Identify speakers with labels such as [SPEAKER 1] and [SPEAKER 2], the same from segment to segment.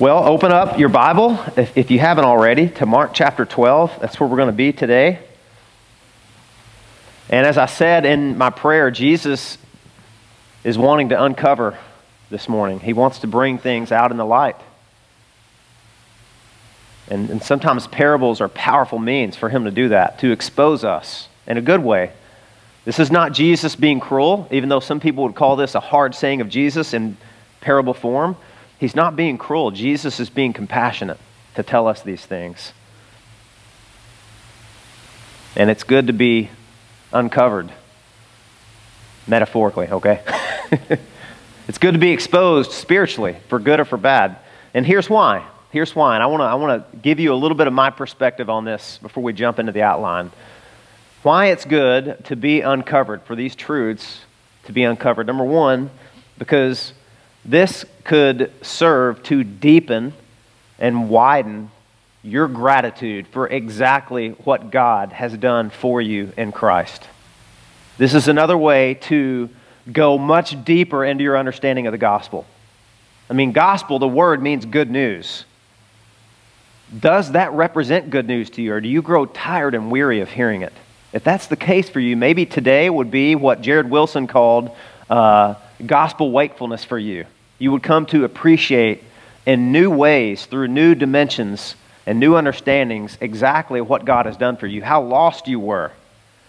[SPEAKER 1] Well, open up your Bible, if, if you haven't already, to Mark chapter 12. That's where we're going to be today. And as I said in my prayer, Jesus is wanting to uncover this morning. He wants to bring things out in the light. And, and sometimes parables are powerful means for him to do that, to expose us in a good way. This is not Jesus being cruel, even though some people would call this a hard saying of Jesus in parable form. He's not being cruel. Jesus is being compassionate to tell us these things. And it's good to be uncovered, metaphorically, okay? it's good to be exposed spiritually, for good or for bad. And here's why. Here's why. And I want to I wanna give you a little bit of my perspective on this before we jump into the outline. Why it's good to be uncovered, for these truths to be uncovered. Number one, because this could serve to deepen and widen your gratitude for exactly what God has done for you in Christ. This is another way to go much deeper into your understanding of the gospel. I mean, gospel, the word means good news. Does that represent good news to you, or do you grow tired and weary of hearing it? If that's the case for you, maybe today would be what Jared Wilson called uh, gospel wakefulness for you. You would come to appreciate in new ways, through new dimensions and new understandings, exactly what God has done for you, how lost you were,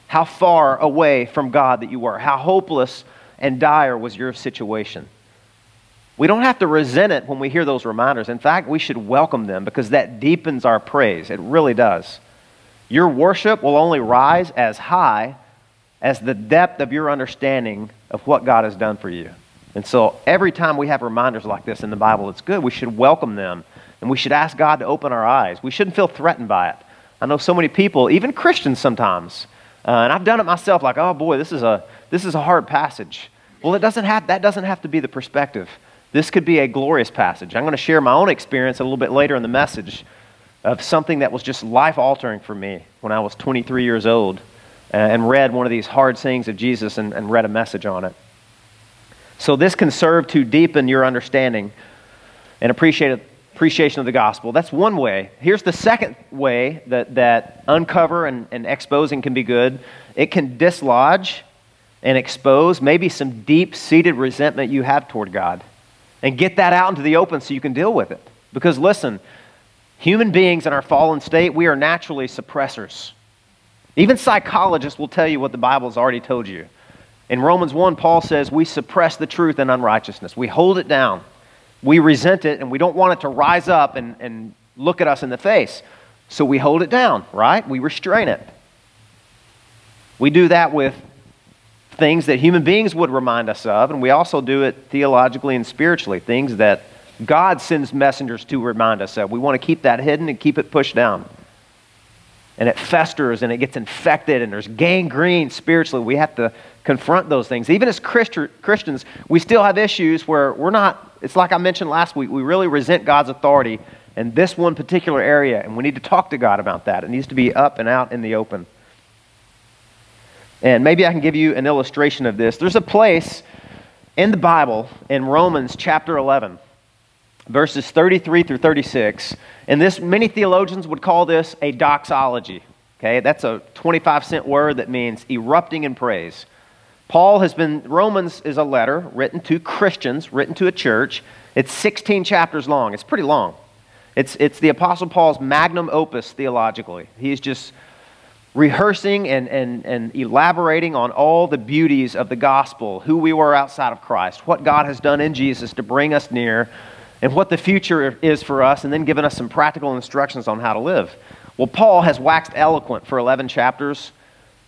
[SPEAKER 1] how far away from God that you were, how hopeless and dire was your situation. We don't have to resent it when we hear those reminders. In fact, we should welcome them because that deepens our praise. It really does. Your worship will only rise as high as the depth of your understanding of what God has done for you. And so every time we have reminders like this in the Bible, it's good. We should welcome them and we should ask God to open our eyes. We shouldn't feel threatened by it. I know so many people, even Christians sometimes, uh, and I've done it myself, like, oh boy, this is a, this is a hard passage. Well, it doesn't have, that doesn't have to be the perspective. This could be a glorious passage. I'm going to share my own experience a little bit later in the message of something that was just life altering for me when I was 23 years old Uh, and read one of these hard sayings of Jesus and, and read a message on it. So, this can serve to deepen your understanding and appreciate, appreciation of the gospel. That's one way. Here's the second way that, that uncover and, and exposing can be good it can dislodge and expose maybe some deep seated resentment you have toward God and get that out into the open so you can deal with it. Because listen, human beings in our fallen state, we are naturally suppressors. Even psychologists will tell you what the Bible has already told you. In Romans 1, Paul says we suppress the truth in unrighteousness. We hold it down. We resent it, and we don't want it to rise up and, and look at us in the face. So we hold it down, right? We restrain it. We do that with things that human beings would remind us of, and we also do it theologically and spiritually, things that God sends messengers to remind us of. We want to keep that hidden and keep it pushed down. And it festers and it gets infected, and there's gangrene spiritually. We have to confront those things. Even as Christians, we still have issues where we're not, it's like I mentioned last week, we really resent God's authority in this one particular area, and we need to talk to God about that. It needs to be up and out in the open. And maybe I can give you an illustration of this. There's a place in the Bible in Romans chapter 11, verses 33 through 36, and this many theologians would call this a doxology. Okay, that's a 25 cent word that means erupting in praise. Paul has been, Romans is a letter written to Christians, written to a church. It's 16 chapters long. It's pretty long. It's, it's the Apostle Paul's magnum opus theologically. He's just rehearsing and, and, and elaborating on all the beauties of the gospel, who we were outside of Christ, what God has done in Jesus to bring us near, and what the future is for us, and then giving us some practical instructions on how to live. Well, Paul has waxed eloquent for 11 chapters.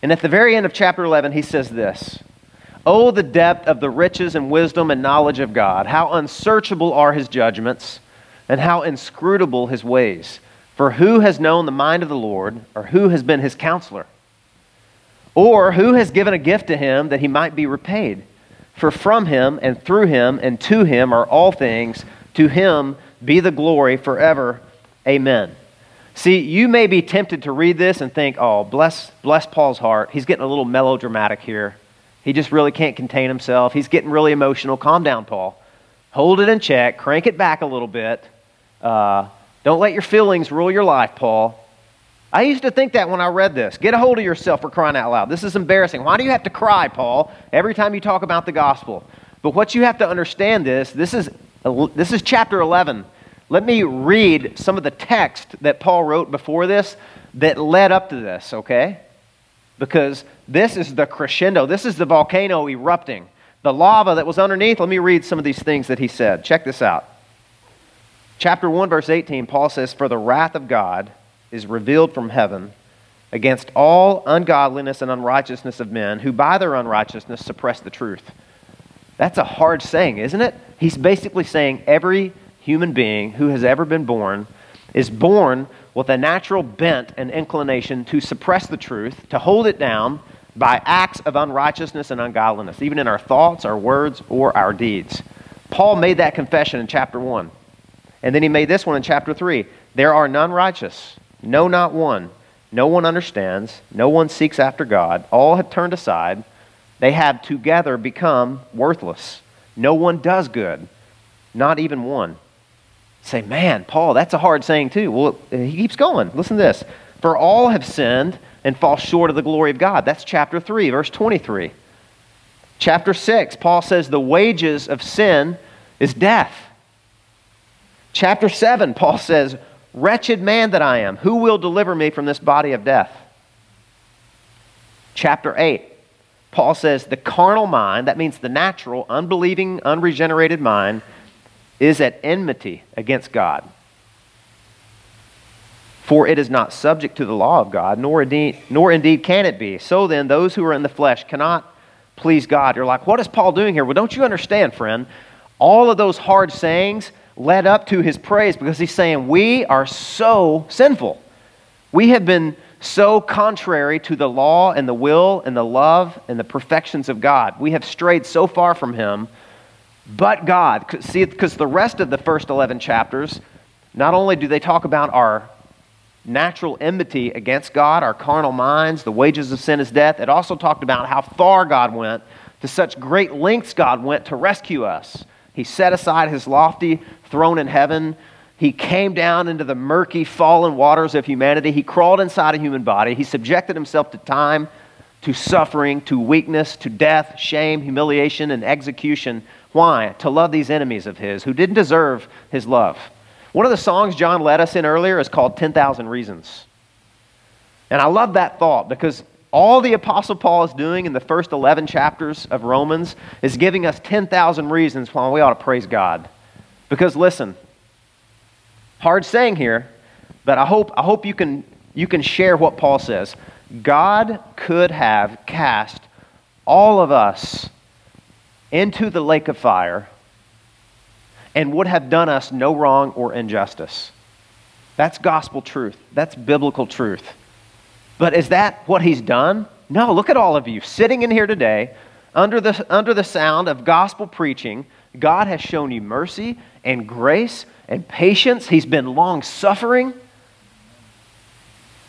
[SPEAKER 1] And at the very end of chapter 11, he says this Oh, the depth of the riches and wisdom and knowledge of God! How unsearchable are his judgments, and how inscrutable his ways! For who has known the mind of the Lord, or who has been his counselor? Or who has given a gift to him that he might be repaid? For from him, and through him, and to him are all things. To him be the glory forever. Amen. See, you may be tempted to read this and think, oh, bless, bless Paul's heart. He's getting a little melodramatic here. He just really can't contain himself. He's getting really emotional. Calm down, Paul. Hold it in check. Crank it back a little bit. Uh, don't let your feelings rule your life, Paul. I used to think that when I read this. Get a hold of yourself for crying out loud. This is embarrassing. Why do you have to cry, Paul, every time you talk about the gospel? But what you have to understand is this is, this is chapter 11. Let me read some of the text that Paul wrote before this that led up to this, okay? Because this is the crescendo. This is the volcano erupting. The lava that was underneath, let me read some of these things that he said. Check this out. Chapter 1, verse 18, Paul says, For the wrath of God is revealed from heaven against all ungodliness and unrighteousness of men who by their unrighteousness suppress the truth. That's a hard saying, isn't it? He's basically saying every human being who has ever been born is born with a natural bent and inclination to suppress the truth, to hold it down by acts of unrighteousness and ungodliness, even in our thoughts, our words, or our deeds. Paul made that confession in chapter 1. And then he made this one in chapter 3. There are none righteous, no, not one. No one understands. No one seeks after God. All have turned aside. They have together become worthless. No one does good, not even one. Say, man, Paul, that's a hard saying too. Well, he keeps going. Listen to this. For all have sinned and fall short of the glory of God. That's chapter 3, verse 23. Chapter 6, Paul says the wages of sin is death. Chapter 7, Paul says, Wretched man that I am, who will deliver me from this body of death? Chapter 8, Paul says, The carnal mind, that means the natural, unbelieving, unregenerated mind, is at enmity against God. For it is not subject to the law of God, nor indeed, nor indeed can it be. So then, those who are in the flesh cannot please God. You're like, what is Paul doing here? Well, don't you understand, friend? All of those hard sayings led up to his praise because he's saying, We are so sinful. We have been so contrary to the law and the will and the love and the perfections of God. We have strayed so far from him, but God. See, because the rest of the first 11 chapters, not only do they talk about our natural enmity against God, our carnal minds, the wages of sin is death, it also talked about how far God went, to such great lengths God went to rescue us. He set aside his lofty throne in heaven. He came down into the murky, fallen waters of humanity. He crawled inside a human body. He subjected himself to time, to suffering, to weakness, to death, shame, humiliation, and execution. Why? To love these enemies of his who didn't deserve his love. One of the songs John led us in earlier is called 10,000 Reasons. And I love that thought because all the Apostle Paul is doing in the first 11 chapters of Romans is giving us 10,000 reasons why we ought to praise God. Because listen, hard saying here, but I hope, I hope you, can, you can share what Paul says. God could have cast all of us into the lake of fire and would have done us no wrong or injustice. That's gospel truth. That's biblical truth. But is that what he's done? No, look at all of you sitting in here today under the, under the sound of gospel preaching. God has shown you mercy and grace and patience. He's been long suffering.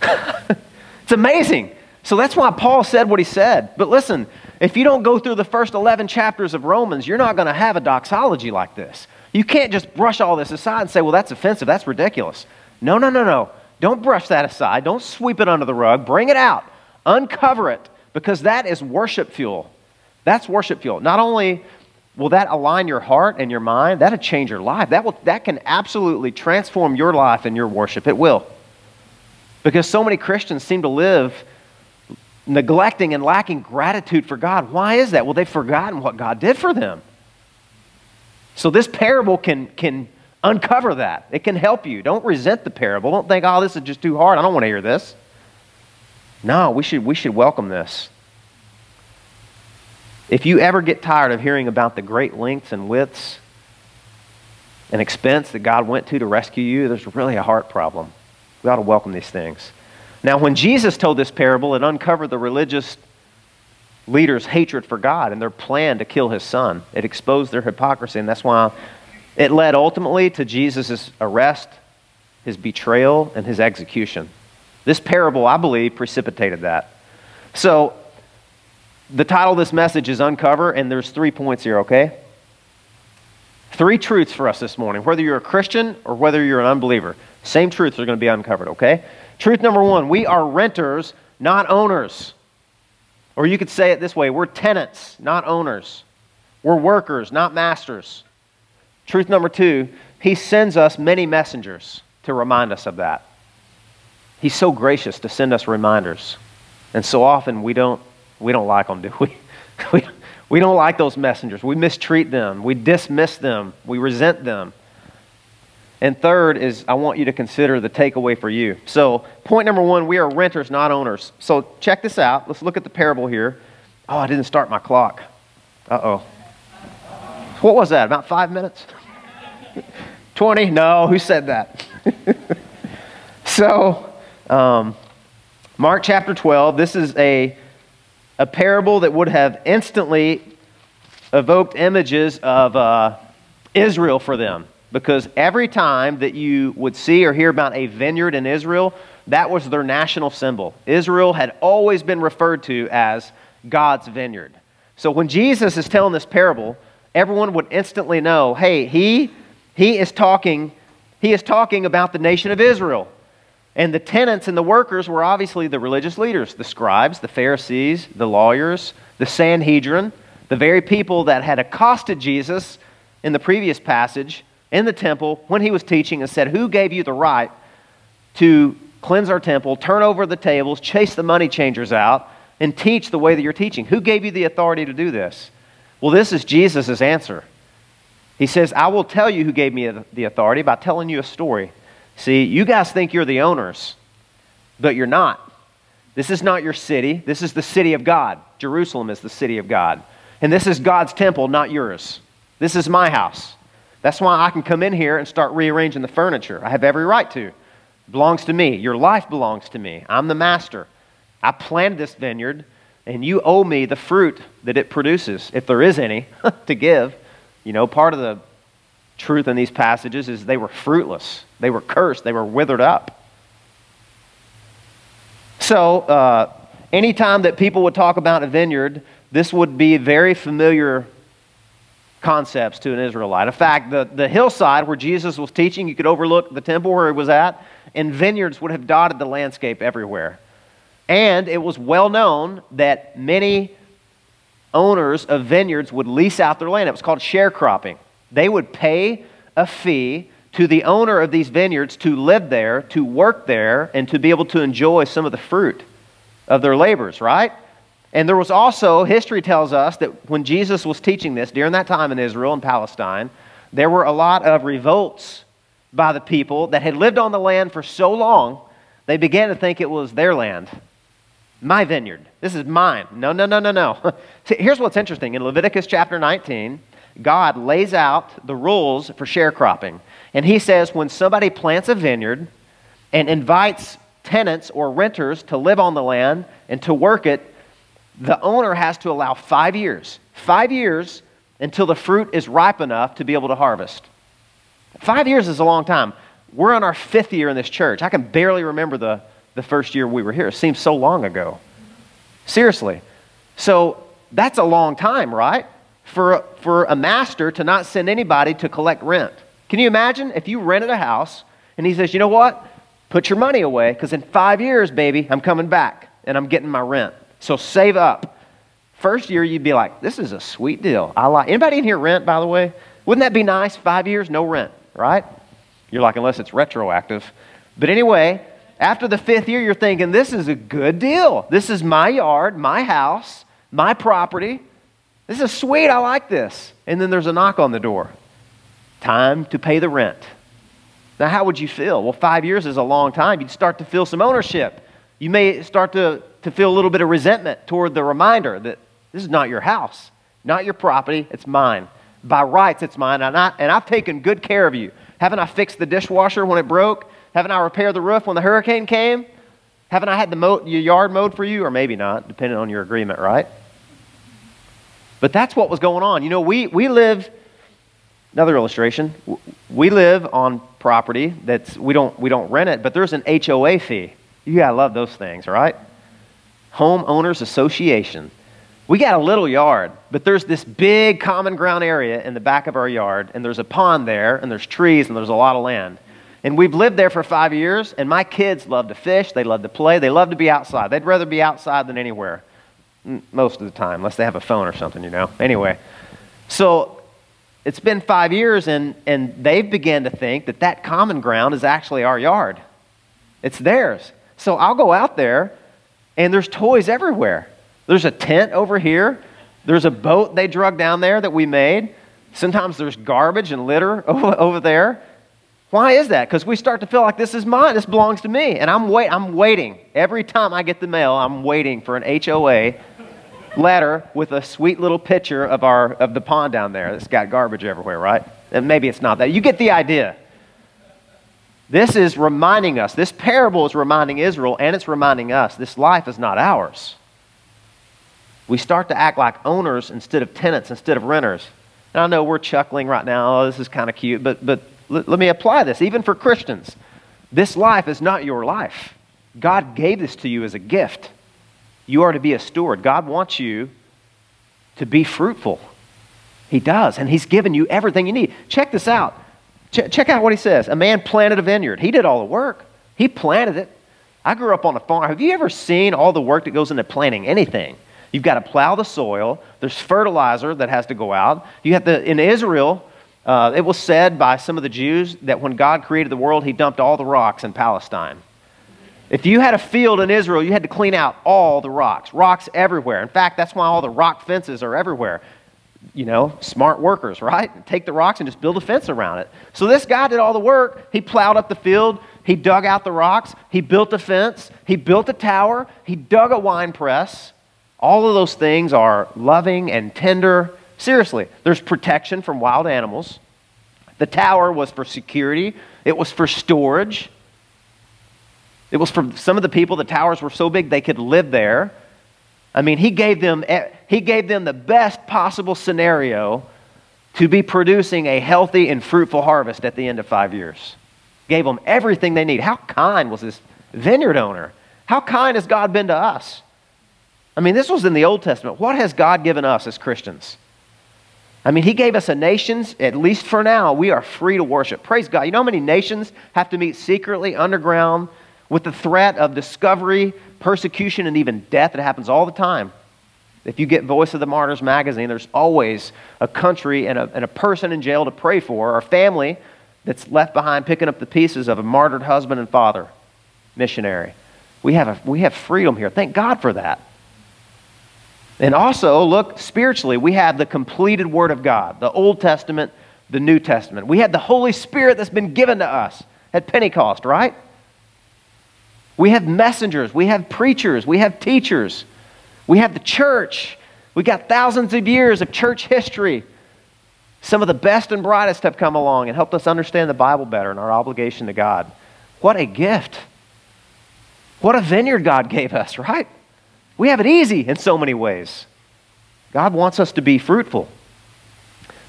[SPEAKER 1] it's amazing. So that's why Paul said what he said. But listen, if you don't go through the first 11 chapters of Romans, you're not going to have a doxology like this. You can't just brush all this aside and say, well, that's offensive, that's ridiculous. No, no, no, no. Don't brush that aside. Don't sweep it under the rug. Bring it out. Uncover it because that is worship fuel. That's worship fuel. Not only will that align your heart and your mind, that'll change your life. That, will, that can absolutely transform your life and your worship. It will. Because so many Christians seem to live neglecting and lacking gratitude for God. Why is that? Well, they've forgotten what God did for them. So this parable can, can uncover that. It can help you. Don't resent the parable. Don't think, oh, this is just too hard. I don't want to hear this. No, we should, we should welcome this. If you ever get tired of hearing about the great lengths and widths and expense that God went to to rescue you, there's really a heart problem. We ought to welcome these things. Now, when Jesus told this parable, it uncovered the religious leaders' hatred for God and their plan to kill his son. It exposed their hypocrisy, and that's why it led ultimately to Jesus' arrest, his betrayal, and his execution. This parable, I believe, precipitated that. So, the title of this message is Uncover, and there's three points here, okay? Three truths for us this morning, whether you're a Christian or whether you're an unbeliever. Same truths are going to be uncovered, okay? Truth number one we are renters, not owners. Or you could say it this way we're tenants, not owners. We're workers, not masters. Truth number two, he sends us many messengers to remind us of that. He's so gracious to send us reminders. And so often we don't, we don't like them, do we? we? We don't like those messengers. We mistreat them. We dismiss them. We resent them. And third is, I want you to consider the takeaway for you. So, point number one, we are renters, not owners. So, check this out. Let's look at the parable here. Oh, I didn't start my clock. Uh oh. What was that? About five minutes? 20? No, who said that? so, um, Mark chapter 12, this is a, a parable that would have instantly evoked images of uh, Israel for them. Because every time that you would see or hear about a vineyard in Israel, that was their national symbol. Israel had always been referred to as God's vineyard. So when Jesus is telling this parable, everyone would instantly know, hey, he, he is talking, he is talking about the nation of Israel. And the tenants and the workers were obviously the religious leaders, the scribes, the Pharisees, the lawyers, the Sanhedrin, the very people that had accosted Jesus in the previous passage in the temple when he was teaching and said, Who gave you the right to cleanse our temple, turn over the tables, chase the money changers out, and teach the way that you're teaching? Who gave you the authority to do this? Well, this is Jesus' answer. He says, I will tell you who gave me the authority by telling you a story. See, you guys think you're the owners, but you're not. This is not your city. This is the city of God. Jerusalem is the city of God. And this is God's temple, not yours. This is my house. That's why I can come in here and start rearranging the furniture. I have every right to. It belongs to me. Your life belongs to me. I'm the master. I planted this vineyard, and you owe me the fruit that it produces, if there is any, to give. You know, part of the truth in these passages is they were fruitless, they were cursed, they were withered up. So, uh, anytime that people would talk about a vineyard, this would be very familiar concepts to an Israelite. In fact, the, the hillside where Jesus was teaching, you could overlook the temple where he was at, and vineyards would have dotted the landscape everywhere. And it was well known that many owners of vineyards would lease out their land. It was called sharecropping. They would pay a fee to the owner of these vineyards to live there, to work there, and to be able to enjoy some of the fruit of their labors, right? And there was also, history tells us that when Jesus was teaching this during that time in Israel and Palestine, there were a lot of revolts by the people that had lived on the land for so long, they began to think it was their land. My vineyard. This is mine. No, no, no, no, no. Here's what's interesting. In Leviticus chapter 19, God lays out the rules for sharecropping. And he says when somebody plants a vineyard and invites tenants or renters to live on the land and to work it, the owner has to allow five years. Five years until the fruit is ripe enough to be able to harvest. Five years is a long time. We're on our fifth year in this church. I can barely remember the, the first year we were here. It seems so long ago. Seriously. So that's a long time, right? For, for a master to not send anybody to collect rent. Can you imagine if you rented a house and he says, you know what? Put your money away because in five years, baby, I'm coming back and I'm getting my rent. So save up. First year, you'd be like, this is a sweet deal. I like anybody in here rent, by the way? Wouldn't that be nice? Five years, no rent, right? You're like, unless it's retroactive. But anyway, after the fifth year, you're thinking, this is a good deal. This is my yard, my house, my property. This is sweet. I like this. And then there's a knock on the door. Time to pay the rent. Now, how would you feel? Well, five years is a long time. You'd start to feel some ownership. You may start to to feel a little bit of resentment toward the reminder that this is not your house, not your property, it's mine. By rights, it's mine, and, I, and I've taken good care of you. Haven't I fixed the dishwasher when it broke? Haven't I repaired the roof when the hurricane came? Haven't I had the mow, your yard mowed for you? Or maybe not, depending on your agreement, right? But that's what was going on. You know, we, we live, another illustration, we live on property that's, we don't, we don't rent it, but there's an HOA fee. You gotta love those things, right? Homeowners Association. We got a little yard, but there's this big common ground area in the back of our yard, and there's a pond there, and there's trees, and there's a lot of land. And we've lived there for five years, and my kids love to fish, they love to play, they love to be outside. They'd rather be outside than anywhere, most of the time, unless they have a phone or something, you know. Anyway, so it's been five years, and, and they've begun to think that that common ground is actually our yard. It's theirs. So I'll go out there, and there's toys everywhere. There's a tent over here. There's a boat they drug down there that we made. Sometimes there's garbage and litter over there. Why is that? Because we start to feel like this is mine, this belongs to me. And I'm, wait, I'm waiting. Every time I get the mail, I'm waiting for an HOA letter with a sweet little picture of, our, of the pond down there that's got garbage everywhere, right? And maybe it's not that. You get the idea. This is reminding us, this parable is reminding Israel and it's reminding us this life is not ours we start to act like owners instead of tenants, instead of renters. And I know we're chuckling right now, oh, this is kind of cute, but, but let, let me apply this, even for Christians. This life is not your life. God gave this to you as a gift. You are to be a steward. God wants you to be fruitful. He does, and He's given you everything you need. Check this out. Ch- check out what He says. A man planted a vineyard. He did all the work, He planted it. I grew up on a farm. Have you ever seen all the work that goes into planting anything? You've got to plow the soil. There's fertilizer that has to go out. You have to, in Israel, uh, it was said by some of the Jews that when God created the world, he dumped all the rocks in Palestine. If you had a field in Israel, you had to clean out all the rocks, rocks everywhere. In fact, that's why all the rock fences are everywhere. You know, smart workers, right? Take the rocks and just build a fence around it. So this guy did all the work. He plowed up the field, he dug out the rocks, he built a fence, he built a tower, he dug a wine press, all of those things are loving and tender. Seriously, there's protection from wild animals. The tower was for security, it was for storage. It was for some of the people, the towers were so big they could live there. I mean, he gave them, he gave them the best possible scenario to be producing a healthy and fruitful harvest at the end of five years. Gave them everything they need. How kind was this vineyard owner? How kind has God been to us? I mean, this was in the Old Testament. What has God given us as Christians? I mean, He gave us a nations, at least for now, we are free to worship. Praise God. You know how many nations have to meet secretly underground with the threat of discovery, persecution, and even death? It happens all the time. If you get Voice of the Martyrs magazine, there's always a country and a, and a person in jail to pray for, or a family that's left behind picking up the pieces of a martyred husband and father, missionary. We have, a, we have freedom here. Thank God for that. And also, look, spiritually, we have the completed Word of God, the Old Testament, the New Testament. We had the Holy Spirit that's been given to us at Pentecost, right? We have messengers, we have preachers, we have teachers, we have the church. We got thousands of years of church history. Some of the best and brightest have come along and helped us understand the Bible better and our obligation to God. What a gift. What a vineyard God gave us, right? We have it easy in so many ways. God wants us to be fruitful.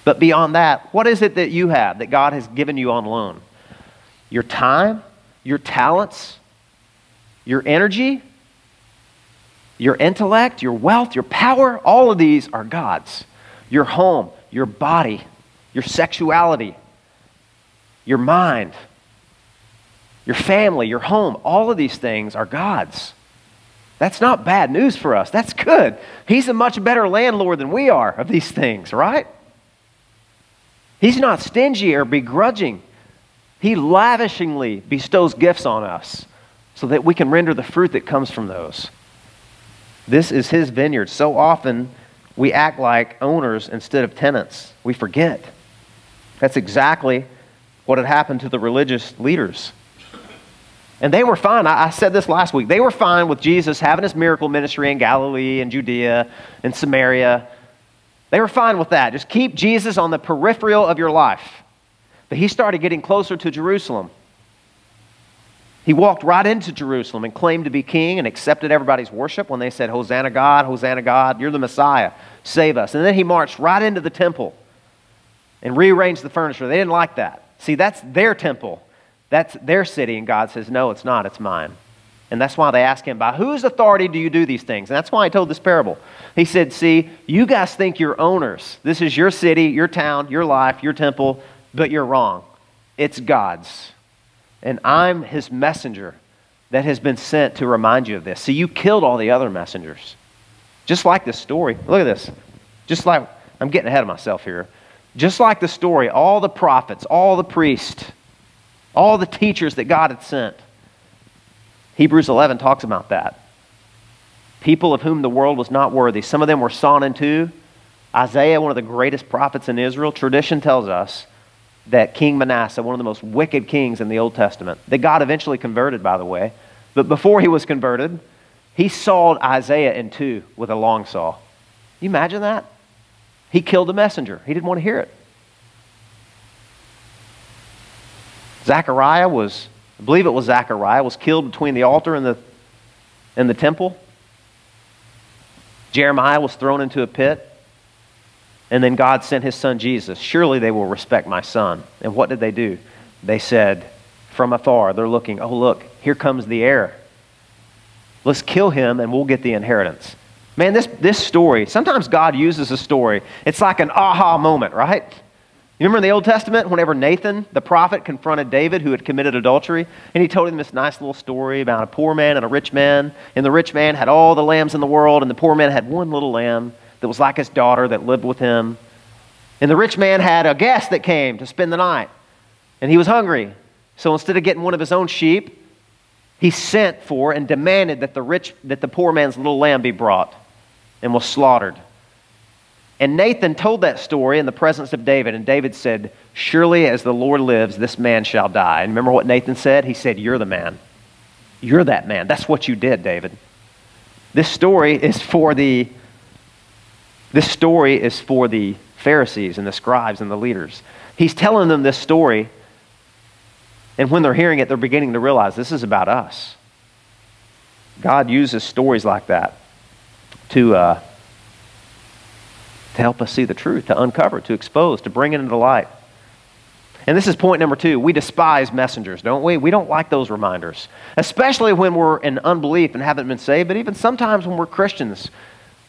[SPEAKER 1] But beyond that, what is it that you have that God has given you on loan? Your time, your talents, your energy, your intellect, your wealth, your power, all of these are God's. Your home, your body, your sexuality, your mind, your family, your home, all of these things are God's. That's not bad news for us. That's good. He's a much better landlord than we are of these things, right? He's not stingy or begrudging. He lavishingly bestows gifts on us so that we can render the fruit that comes from those. This is his vineyard. So often we act like owners instead of tenants. We forget. That's exactly what had happened to the religious leaders. And they were fine. I, said this last week. They were fine with Jesus having his miracle ministry in Galilee and Judea and Samaria. They were fine with that. Just keep Jesus on the peripheral of your life. But he started getting closer to Jerusalem. He walked right into Jerusalem and claimed to be king and accepted everybody's worship when they said, Hosanna God, Hosanna God, you're the Messiah, save us. And then he marched right into the temple and rearranged the furniture. They didn't like that. See, that's their temple. That's their city, and God says, No, it's not, it's mine. And that's why they ask him, By whose authority do you do these things? And that's why I told this parable. He said, See, you guys think you're owners. This is your city, your town, your life, your temple, but you're wrong. It's God's. And I'm his messenger that has been sent to remind you of this. See, you killed all the other messengers. Just like this story. Look at this. Just like, I'm getting ahead of myself here. Just like the story, all the prophets, all the priests, all the teachers that God had sent. Hebrews 11 talks about that. People of whom the world was not worthy. Some of them were sawn in two. Isaiah, one of the greatest prophets in Israel, tradition tells us that King Manasseh, one of the most wicked kings in the Old Testament, that God eventually converted, by the way, but before he was converted, he sawed Isaiah in two with a long saw. You imagine that? He killed the messenger. He didn't want to hear it. Zechariah was, I believe it was Zechariah, was killed between the altar and the, and the temple. Jeremiah was thrown into a pit. And then God sent his son Jesus. Surely they will respect my son. And what did they do? They said, from afar, they're looking, oh, look, here comes the heir. Let's kill him and we'll get the inheritance. Man, this, this story, sometimes God uses a story. It's like an aha moment, right? You remember in the Old Testament, whenever Nathan, the prophet, confronted David, who had committed adultery, and he told him this nice little story about a poor man and a rich man. And the rich man had all the lambs in the world, and the poor man had one little lamb that was like his daughter that lived with him. And the rich man had a guest that came to spend the night, and he was hungry. So instead of getting one of his own sheep, he sent for and demanded that the rich that the poor man's little lamb be brought and was slaughtered. And Nathan told that story in the presence of David, and David said, Surely as the Lord lives, this man shall die. And remember what Nathan said? He said, You're the man. You're that man. That's what you did, David. This story is for the this story is for the Pharisees and the scribes and the leaders. He's telling them this story, and when they're hearing it, they're beginning to realize this is about us. God uses stories like that to, uh, to help us see the truth, to uncover, to expose, to bring it into light. And this is point number two. We despise messengers, don't we? We don't like those reminders, especially when we're in unbelief and haven't been saved, but even sometimes when we're Christians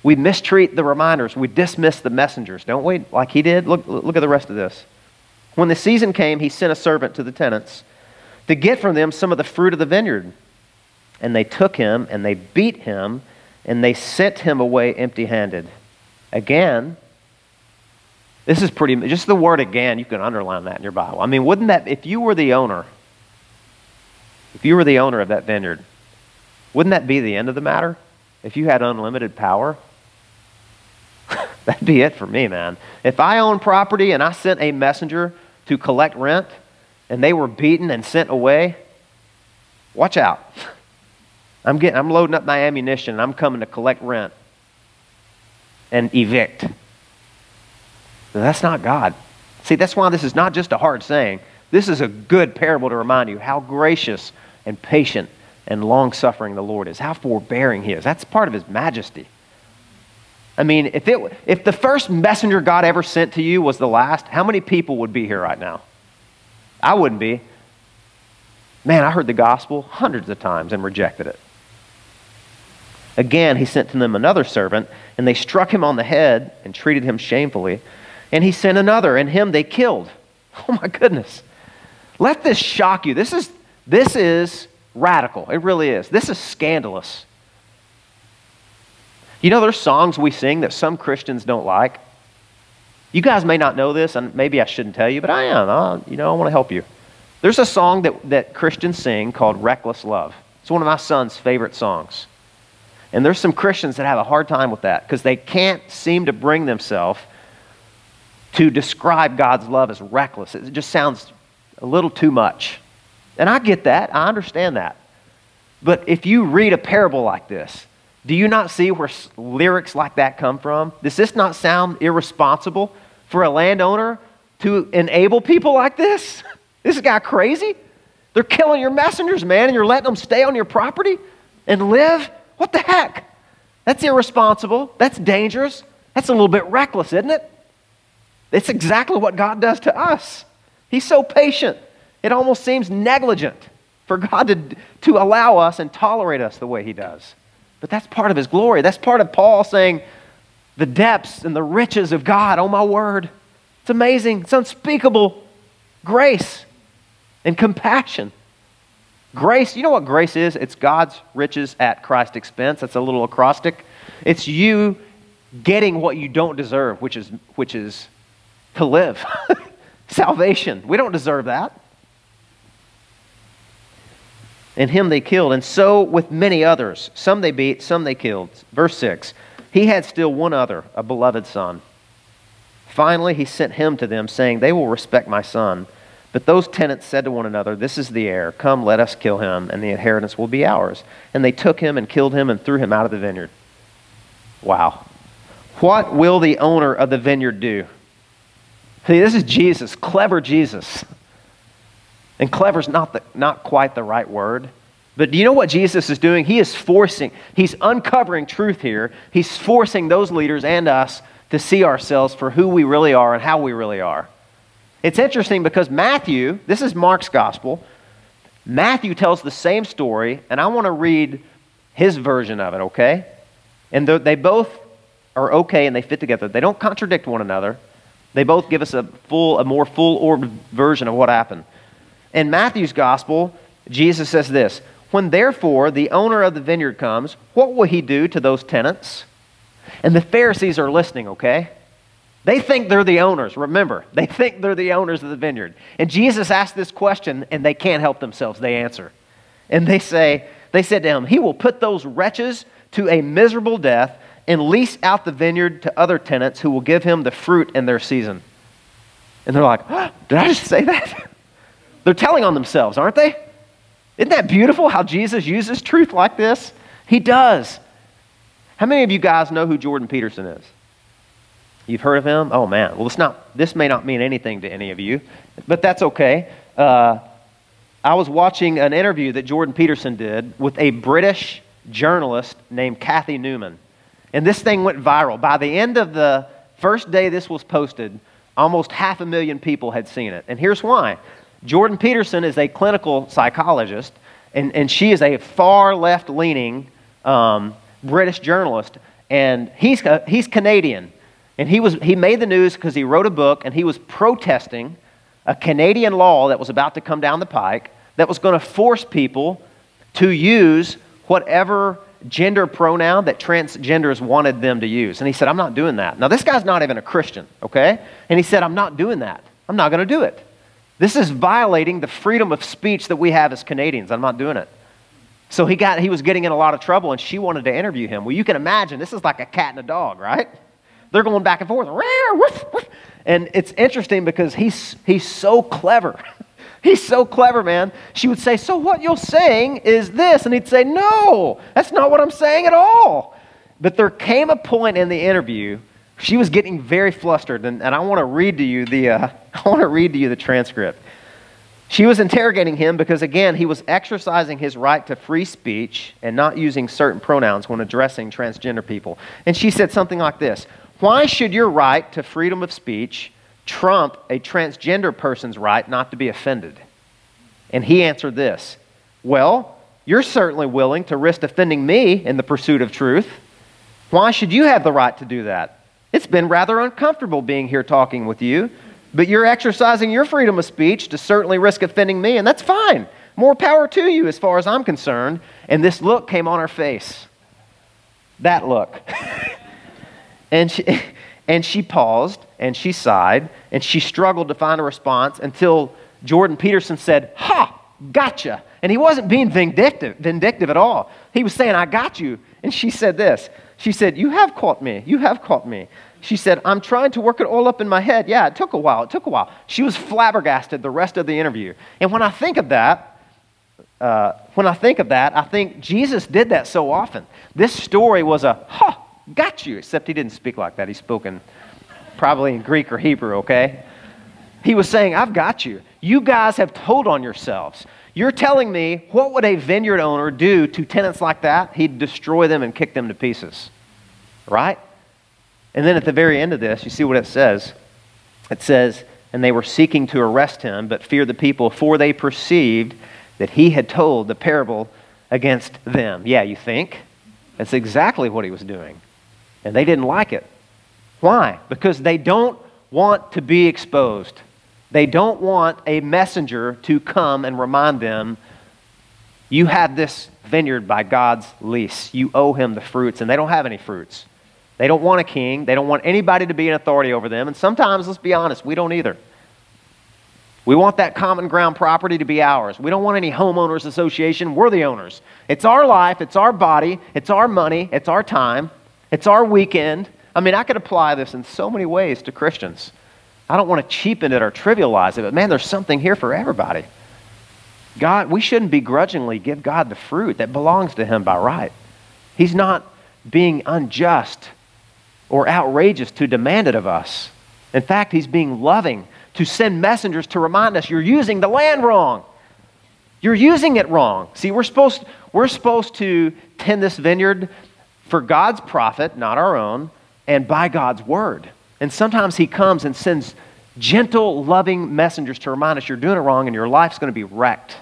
[SPEAKER 1] we mistreat the reminders. We dismiss the messengers, don't we? Like he did. Look, look at the rest of this. When the season came, he sent a servant to the tenants to get from them some of the fruit of the vineyard. And they took him and they beat him and they sent him away empty handed. Again, this is pretty, just the word again, you can underline that in your Bible. I mean, wouldn't that, if you were the owner, if you were the owner of that vineyard, wouldn't that be the end of the matter? If you had unlimited power? That'd be it for me, man. If I own property and I sent a messenger to collect rent and they were beaten and sent away, watch out. I'm, getting, I'm loading up my ammunition and I'm coming to collect rent and evict. that's not God. See, that's why this is not just a hard saying. This is a good parable to remind you how gracious and patient and long suffering the Lord is, how forbearing He is. That's part of His majesty. I mean, if, it, if the first messenger God ever sent to you was the last, how many people would be here right now? I wouldn't be. Man, I heard the gospel hundreds of times and rejected it. Again, he sent to them another servant, and they struck him on the head and treated him shamefully. And he sent another, and him they killed. Oh my goodness. Let this shock you. This is, this is radical. It really is. This is scandalous. You know, there's songs we sing that some Christians don't like. You guys may not know this, and maybe I shouldn't tell you, but I am. I, you know, I want to help you. There's a song that, that Christians sing called Reckless Love. It's one of my son's favorite songs. And there's some Christians that have a hard time with that because they can't seem to bring themselves to describe God's love as reckless. It just sounds a little too much. And I get that, I understand that. But if you read a parable like this, do you not see where lyrics like that come from? Does this not sound irresponsible for a landowner to enable people like this? This guy crazy? They're killing your messengers, man, and you're letting them stay on your property and live? What the heck? That's irresponsible. That's dangerous. That's a little bit reckless, isn't it? It's exactly what God does to us. He's so patient, it almost seems negligent. for God to, to allow us and tolerate us the way He does. But that's part of His glory. That's part of Paul saying, the depths and the riches of God, oh my word. It's amazing. It's unspeakable grace and compassion. Grace, you know what grace is? It's God's riches at Christ's expense. That's a little acrostic. It's you getting what you don't deserve, which is, which is to live. Salvation. We don't deserve that. And him they killed, and so with many others. Some they beat, some they killed. Verse 6 He had still one other, a beloved son. Finally, he sent him to them, saying, They will respect my son. But those tenants said to one another, This is the heir. Come, let us kill him, and the inheritance will be ours. And they took him and killed him and threw him out of the vineyard. Wow. What will the owner of the vineyard do? See, this is Jesus, clever Jesus. And clever is not, the, not quite the right word. But do you know what Jesus is doing? He is forcing, he's uncovering truth here. He's forcing those leaders and us to see ourselves for who we really are and how we really are. It's interesting because Matthew, this is Mark's gospel, Matthew tells the same story, and I want to read his version of it, okay? And they both are okay and they fit together. They don't contradict one another. They both give us a full, a more full orbed version of what happened. In Matthew's gospel, Jesus says this When therefore the owner of the vineyard comes, what will he do to those tenants? And the Pharisees are listening, okay? They think they're the owners. Remember, they think they're the owners of the vineyard. And Jesus asked this question, and they can't help themselves. They answer. And they say, They said to him, He will put those wretches to a miserable death and lease out the vineyard to other tenants who will give him the fruit in their season. And they're like, oh, Did I just say that? They're telling on themselves, aren't they? Isn't that beautiful how Jesus uses truth like this? He does. How many of you guys know who Jordan Peterson is? You've heard of him? Oh man. Well, it's not. This may not mean anything to any of you, but that's okay. Uh, I was watching an interview that Jordan Peterson did with a British journalist named Cathy Newman, and this thing went viral. By the end of the first day this was posted, almost half a million people had seen it, and here's why: Jordan Peterson is a clinical psychologist, and, and she is a far left leaning um, British journalist. And he's, uh, he's Canadian. And he, was, he made the news because he wrote a book and he was protesting a Canadian law that was about to come down the pike that was going to force people to use whatever gender pronoun that transgenders wanted them to use. And he said, I'm not doing that. Now, this guy's not even a Christian, okay? And he said, I'm not doing that. I'm not going to do it. This is violating the freedom of speech that we have as Canadians. I'm not doing it. So he, got, he was getting in a lot of trouble, and she wanted to interview him. Well, you can imagine, this is like a cat and a dog, right? They're going back and forth. And it's interesting because he's, he's so clever. He's so clever, man. She would say, So what you're saying is this. And he'd say, No, that's not what I'm saying at all. But there came a point in the interview she was getting very flustered, and, and I want to read to you the uh, I want to read to you the transcript. She was interrogating him because again he was exercising his right to free speech and not using certain pronouns when addressing transgender people. And she said something like this: "Why should your right to freedom of speech trump a transgender person's right not to be offended?" And he answered this: "Well, you're certainly willing to risk offending me in the pursuit of truth. Why should you have the right to do that?" It's been rather uncomfortable being here talking with you, but you're exercising your freedom of speech to certainly risk offending me, and that's fine. More power to you as far as I'm concerned. And this look came on her face. That look. and, she, and she paused and she sighed and she struggled to find a response until Jordan Peterson said, Ha, gotcha. And he wasn't being vindictive, vindictive at all. He was saying, I got you. And she said this She said, You have caught me. You have caught me. She said, I'm trying to work it all up in my head. Yeah, it took a while. It took a while. She was flabbergasted the rest of the interview. And when I think of that, uh, when I think of that, I think Jesus did that so often. This story was a, ha, got you, except he didn't speak like that. He spoke in probably in Greek or Hebrew, okay? He was saying, I've got you. You guys have told on yourselves. You're telling me what would a vineyard owner do to tenants like that? He'd destroy them and kick them to pieces. Right? And then at the very end of this, you see what it says. It says, And they were seeking to arrest him, but feared the people, for they perceived that he had told the parable against them. Yeah, you think? That's exactly what he was doing. And they didn't like it. Why? Because they don't want to be exposed. They don't want a messenger to come and remind them, you have this vineyard by God's lease. You owe him the fruits, and they don't have any fruits. They don't want a king. They don't want anybody to be an authority over them. And sometimes, let's be honest, we don't either. We want that common ground property to be ours. We don't want any homeowners association. We're the owners. It's our life, it's our body, it's our money, it's our time, it's our weekend. I mean, I could apply this in so many ways to Christians. I don't want to cheapen it or trivialize it, but man, there's something here for everybody. God, we shouldn't begrudgingly give God the fruit that belongs to Him by right. He's not being unjust or outrageous to demand it of us. In fact, He's being loving to send messengers to remind us you're using the land wrong. You're using it wrong. See, we're supposed, we're supposed to tend this vineyard for God's profit, not our own, and by God's word. And sometimes He comes and sends gentle, loving messengers to remind us you're doing it wrong and your life's going to be wrecked.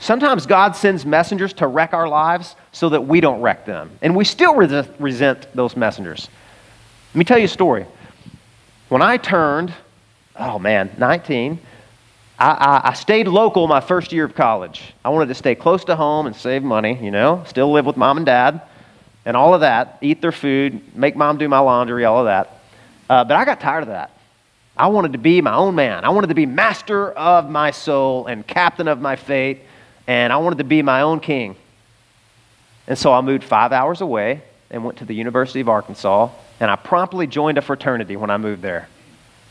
[SPEAKER 1] Sometimes God sends messengers to wreck our lives so that we don't wreck them. And we still resent those messengers. Let me tell you a story. When I turned, oh man, 19, I, I, I, stayed local my first year of college. I wanted to stay close to home and save money, you know, still live with mom and dad and all of that, eat their food, make mom do my laundry, all of that. Uh, but I got tired of that. I wanted to be my own man. I wanted to be master of my soul and captain of my fate and I wanted to be my own king. And so I moved five hours away and went to the University of Arkansas, and I promptly joined a fraternity when I moved there.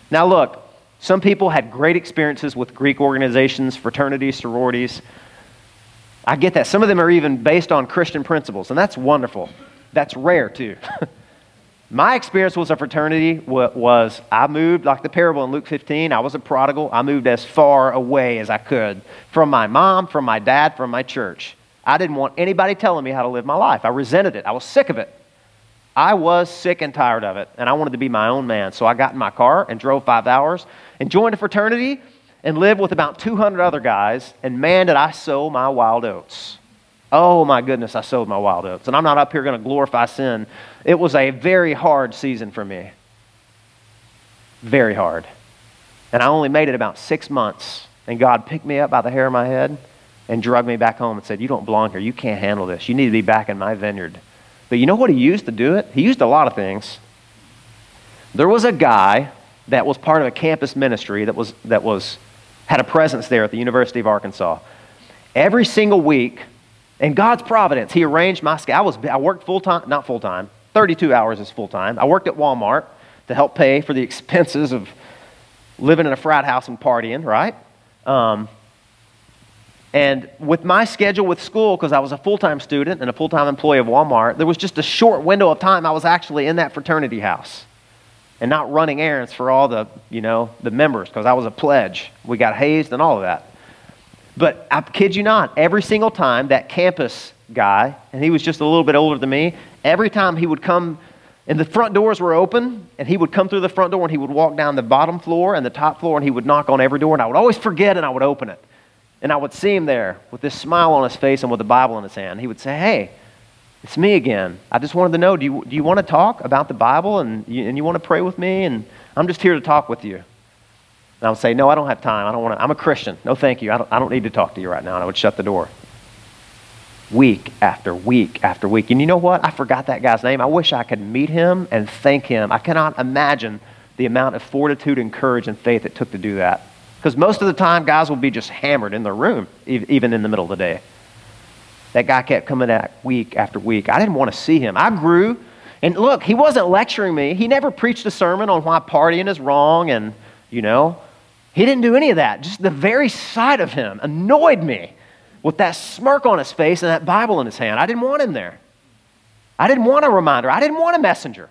[SPEAKER 1] Now, look, some people had great experiences with Greek organizations, fraternities, sororities. I get that. Some of them are even based on Christian principles, and that's wonderful. That's rare, too. My experience was a fraternity was I moved, like the parable in Luke 15, I was a prodigal. I moved as far away as I could from my mom, from my dad, from my church. I didn't want anybody telling me how to live my life. I resented it. I was sick of it. I was sick and tired of it, and I wanted to be my own man. So I got in my car and drove five hours and joined a fraternity and lived with about 200 other guys, and man, did I sow my wild oats. Oh my goodness, I sowed my wild oats. And I'm not up here going to glorify sin. It was a very hard season for me. Very hard. And I only made it about six months. And God picked me up by the hair of my head and drugged me back home and said, You don't belong here. You can't handle this. You need to be back in my vineyard. But you know what he used to do it? He used a lot of things. There was a guy that was part of a campus ministry that was, that was had a presence there at the University of Arkansas. Every single week, in God's providence, He arranged my schedule. I, was, I worked full time, not full time, 32 hours is full time. I worked at Walmart to help pay for the expenses of living in a frat house and partying, right? Um, and with my schedule with school, because I was a full time student and a full time employee of Walmart, there was just a short window of time I was actually in that fraternity house and not running errands for all the, you know, the members because I was a pledge. We got hazed and all of that. But I kid you not, every single time that campus guy, and he was just a little bit older than me, every time he would come, and the front doors were open, and he would come through the front door and he would walk down the bottom floor and the top floor and he would knock on every door, and I would always forget and I would open it. And I would see him there with this smile on his face and with the Bible in his hand. He would say, Hey, it's me again. I just wanted to know do you, do you want to talk about the Bible and you, and you want to pray with me? And I'm just here to talk with you. And I would say, No, I don't have time. I don't want to. I'm a Christian. No, thank you. I don't, I don't need to talk to you right now. And I would shut the door. Week after week after week. And you know what? I forgot that guy's name. I wish I could meet him and thank him. I cannot imagine the amount of fortitude and courage and faith it took to do that. Because most of the time, guys will be just hammered in their room, even in the middle of the day. That guy kept coming back week after week. I didn't want to see him. I grew. And look, he wasn't lecturing me. He never preached a sermon on why partying is wrong and, you know, he didn't do any of that. Just the very sight of him annoyed me with that smirk on his face and that Bible in his hand. I didn't want him there. I didn't want a reminder. I didn't want a messenger.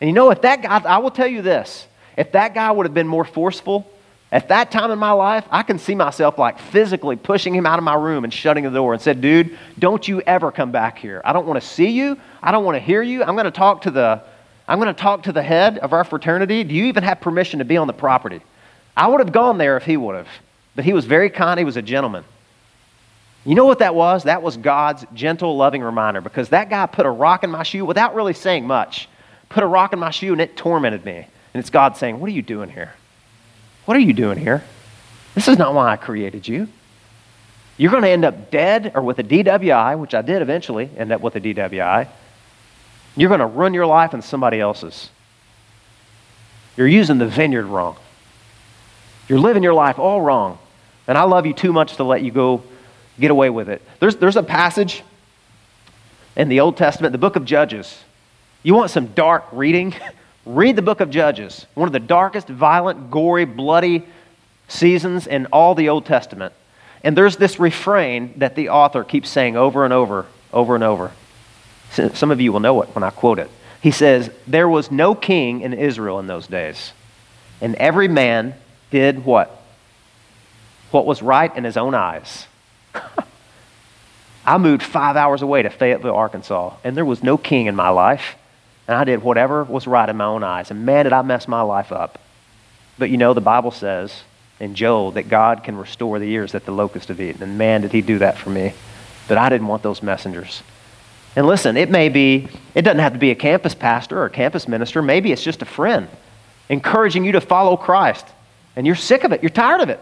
[SPEAKER 1] And you know, if that guy, I will tell you this if that guy would have been more forceful, at that time in my life, I can see myself like physically pushing him out of my room and shutting the door and said, dude, don't you ever come back here. I don't want to see you. I don't want to hear you. I'm going to talk to the I'm going to talk to the head of our fraternity. Do you even have permission to be on the property? I would have gone there if he would have. but he was very kind. He was a gentleman. You know what that was? That was God's gentle, loving reminder because that guy put a rock in my shoe without really saying much. Put a rock in my shoe and it tormented me. And it's God saying, What are you doing here? What are you doing here? This is not why I created you. You're going to end up dead or with a DWI, which I did eventually end up with a DWI. You're going to run your life in somebody else's. You're using the vineyard wrong. You're living your life all wrong. And I love you too much to let you go get away with it. There's, there's a passage in the Old Testament, the book of Judges. You want some dark reading? Read the book of Judges, one of the darkest, violent, gory, bloody seasons in all the Old Testament. And there's this refrain that the author keeps saying over and over, over and over. Some of you will know it when I quote it. He says, There was no king in Israel in those days, and every man did what? What was right in his own eyes. I moved five hours away to Fayetteville, Arkansas, and there was no king in my life. And I did whatever was right in my own eyes. And man, did I mess my life up. But you know, the Bible says in Joel that God can restore the years that the locusts have eaten. And man, did he do that for me. But I didn't want those messengers. And listen, it may be, it doesn't have to be a campus pastor or a campus minister. Maybe it's just a friend encouraging you to follow Christ. And you're sick of it. You're tired of it.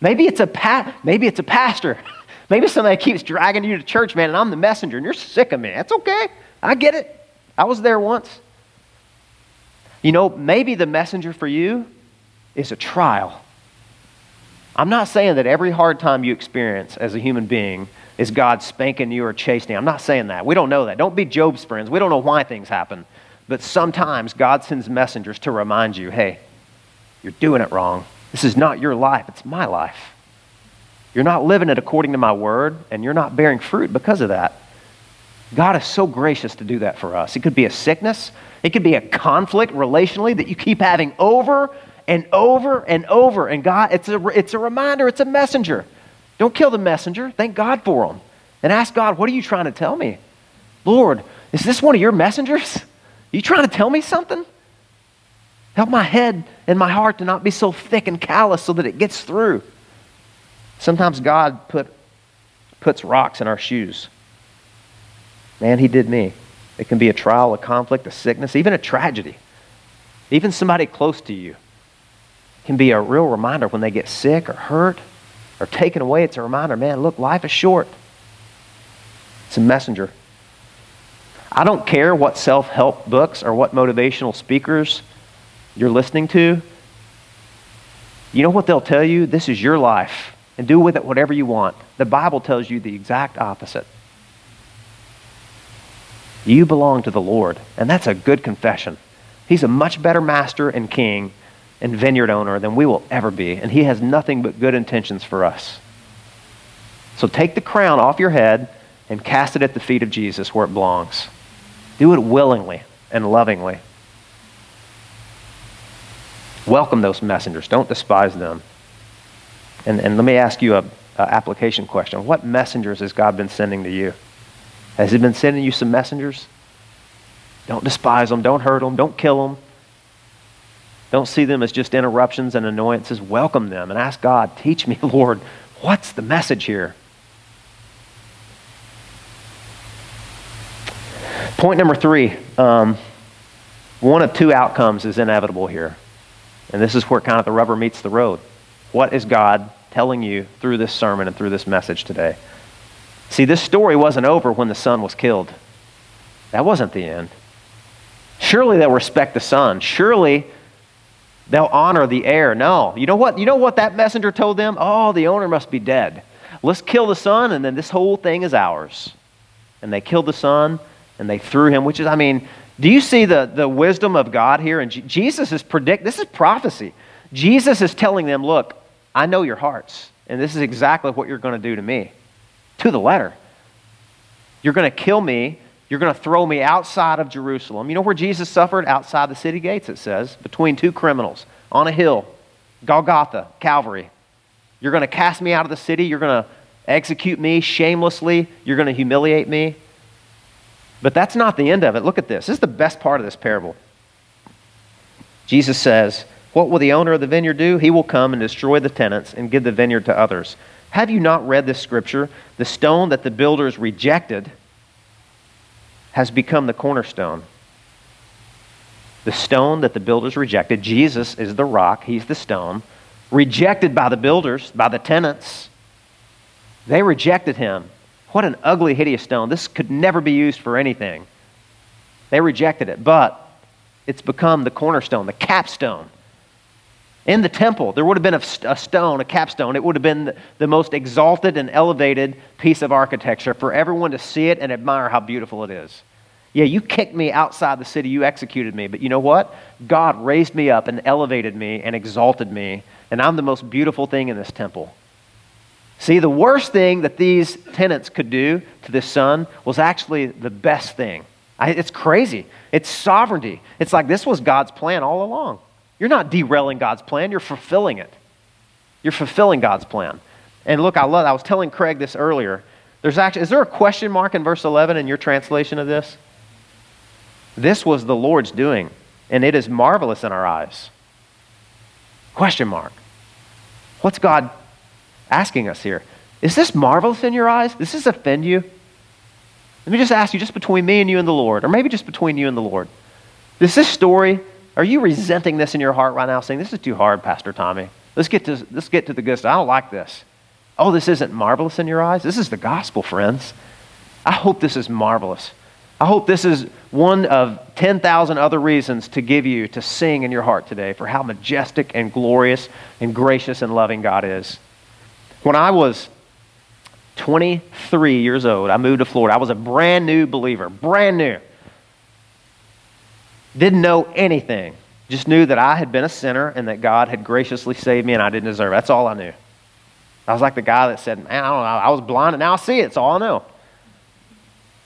[SPEAKER 1] Maybe it's a, pa- maybe it's a pastor. maybe somebody keeps dragging you to church, man, and I'm the messenger, and you're sick of me. That's okay. I get it. I was there once. You know, maybe the messenger for you is a trial. I'm not saying that every hard time you experience as a human being is God spanking you or chastening. I'm not saying that. We don't know that. Don't be Job's friends. We don't know why things happen. But sometimes God sends messengers to remind you hey, you're doing it wrong. This is not your life, it's my life. You're not living it according to my word, and you're not bearing fruit because of that. God is so gracious to do that for us. It could be a sickness, it could be a conflict relationally that you keep having over and over and over. And God, it's a, it's a reminder, it's a messenger. Don't kill the messenger. Thank God for him. And ask God, what are you trying to tell me? Lord, is this one of your messengers? Are you trying to tell me something? Help my head and my heart to not be so thick and callous so that it gets through. Sometimes God put, puts rocks in our shoes. Man, He did me. It can be a trial, a conflict, a sickness, even a tragedy. Even somebody close to you can be a real reminder when they get sick or hurt or taken away. It's a reminder, man, look, life is short. It's a messenger. I don't care what self help books or what motivational speakers you're listening to, you know what they'll tell you? This is your life, and do with it whatever you want. The Bible tells you the exact opposite. You belong to the Lord, and that's a good confession. He's a much better master and king and vineyard owner than we will ever be, and he has nothing but good intentions for us. So take the crown off your head and cast it at the feet of Jesus where it belongs. Do it willingly and lovingly. Welcome those messengers. Don't despise them. And, and let me ask you an application question. What messengers has God been sending to you? Has He been sending you some messengers? Don't despise them. Don't hurt them. Don't kill them. Don't see them as just interruptions and annoyances. Welcome them and ask God, teach me, Lord, what's the message here? Point number three um, one of two outcomes is inevitable here. And this is where kind of the rubber meets the road. What is God telling you through this sermon and through this message today? See, this story wasn't over when the son was killed. That wasn't the end. Surely they'll respect the son. Surely they'll honor the heir. No. You know what? You know what that messenger told them? Oh, the owner must be dead. Let's kill the son, and then this whole thing is ours. And they killed the son, and they threw him, which is, I mean, do you see the, the wisdom of God here? And Jesus is predict. This is prophecy. Jesus is telling them, look, I know your hearts, and this is exactly what you're going to do to me, to the letter. You're going to kill me. You're going to throw me outside of Jerusalem. You know where Jesus suffered? Outside the city gates, it says, between two criminals on a hill, Golgotha, Calvary. You're going to cast me out of the city. You're going to execute me shamelessly. You're going to humiliate me. But that's not the end of it. Look at this. This is the best part of this parable. Jesus says, What will the owner of the vineyard do? He will come and destroy the tenants and give the vineyard to others. Have you not read this scripture? The stone that the builders rejected has become the cornerstone. The stone that the builders rejected, Jesus is the rock, he's the stone, rejected by the builders, by the tenants. They rejected him. What an ugly, hideous stone. This could never be used for anything. They rejected it, but it's become the cornerstone, the capstone. In the temple, there would have been a, stone, a capstone. It would have been the most exalted and elevated piece of architecture for everyone to see it and admire how beautiful it is. Yeah, you kicked me outside the city, you executed me, but you know what? God raised me up and elevated me and exalted me, and I'm the most beautiful thing in this temple. See, the worst thing that these tenants could do to this son was actually the best thing. I, it's crazy. It's sovereignty. It's like this was God's plan all along. You're not derailing God's plan, you're fulfilling it. You're fulfilling God's plan. And look, I love I was telling Craig this earlier. There's actually is there a question mark in verse 11 in your translation of this? This was the Lord's doing, and it is marvelous in our eyes. Question mark. What's God asking us here? Is this marvelous in your eyes? Does this offend you? Let me just ask you, just between me and you and the Lord, or maybe just between you and the Lord. Does this story, are you resenting this in your heart right now, saying, This is too hard, Pastor Tommy? Let's get to, let's get to the good stuff. I don't like this. Oh, this isn't marvelous in your eyes? This is the gospel, friends. I hope this is marvelous. I hope this is one of 10,000 other reasons to give you to sing in your heart today for how majestic and glorious and gracious and loving God is. When I was 23 years old, I moved to Florida. I was a brand new believer, brand new. Didn't know anything. Just knew that I had been a sinner and that God had graciously saved me and I didn't deserve it. That's all I knew. I was like the guy that said, Man, I don't know, I was blind and now I see it. It's all I know.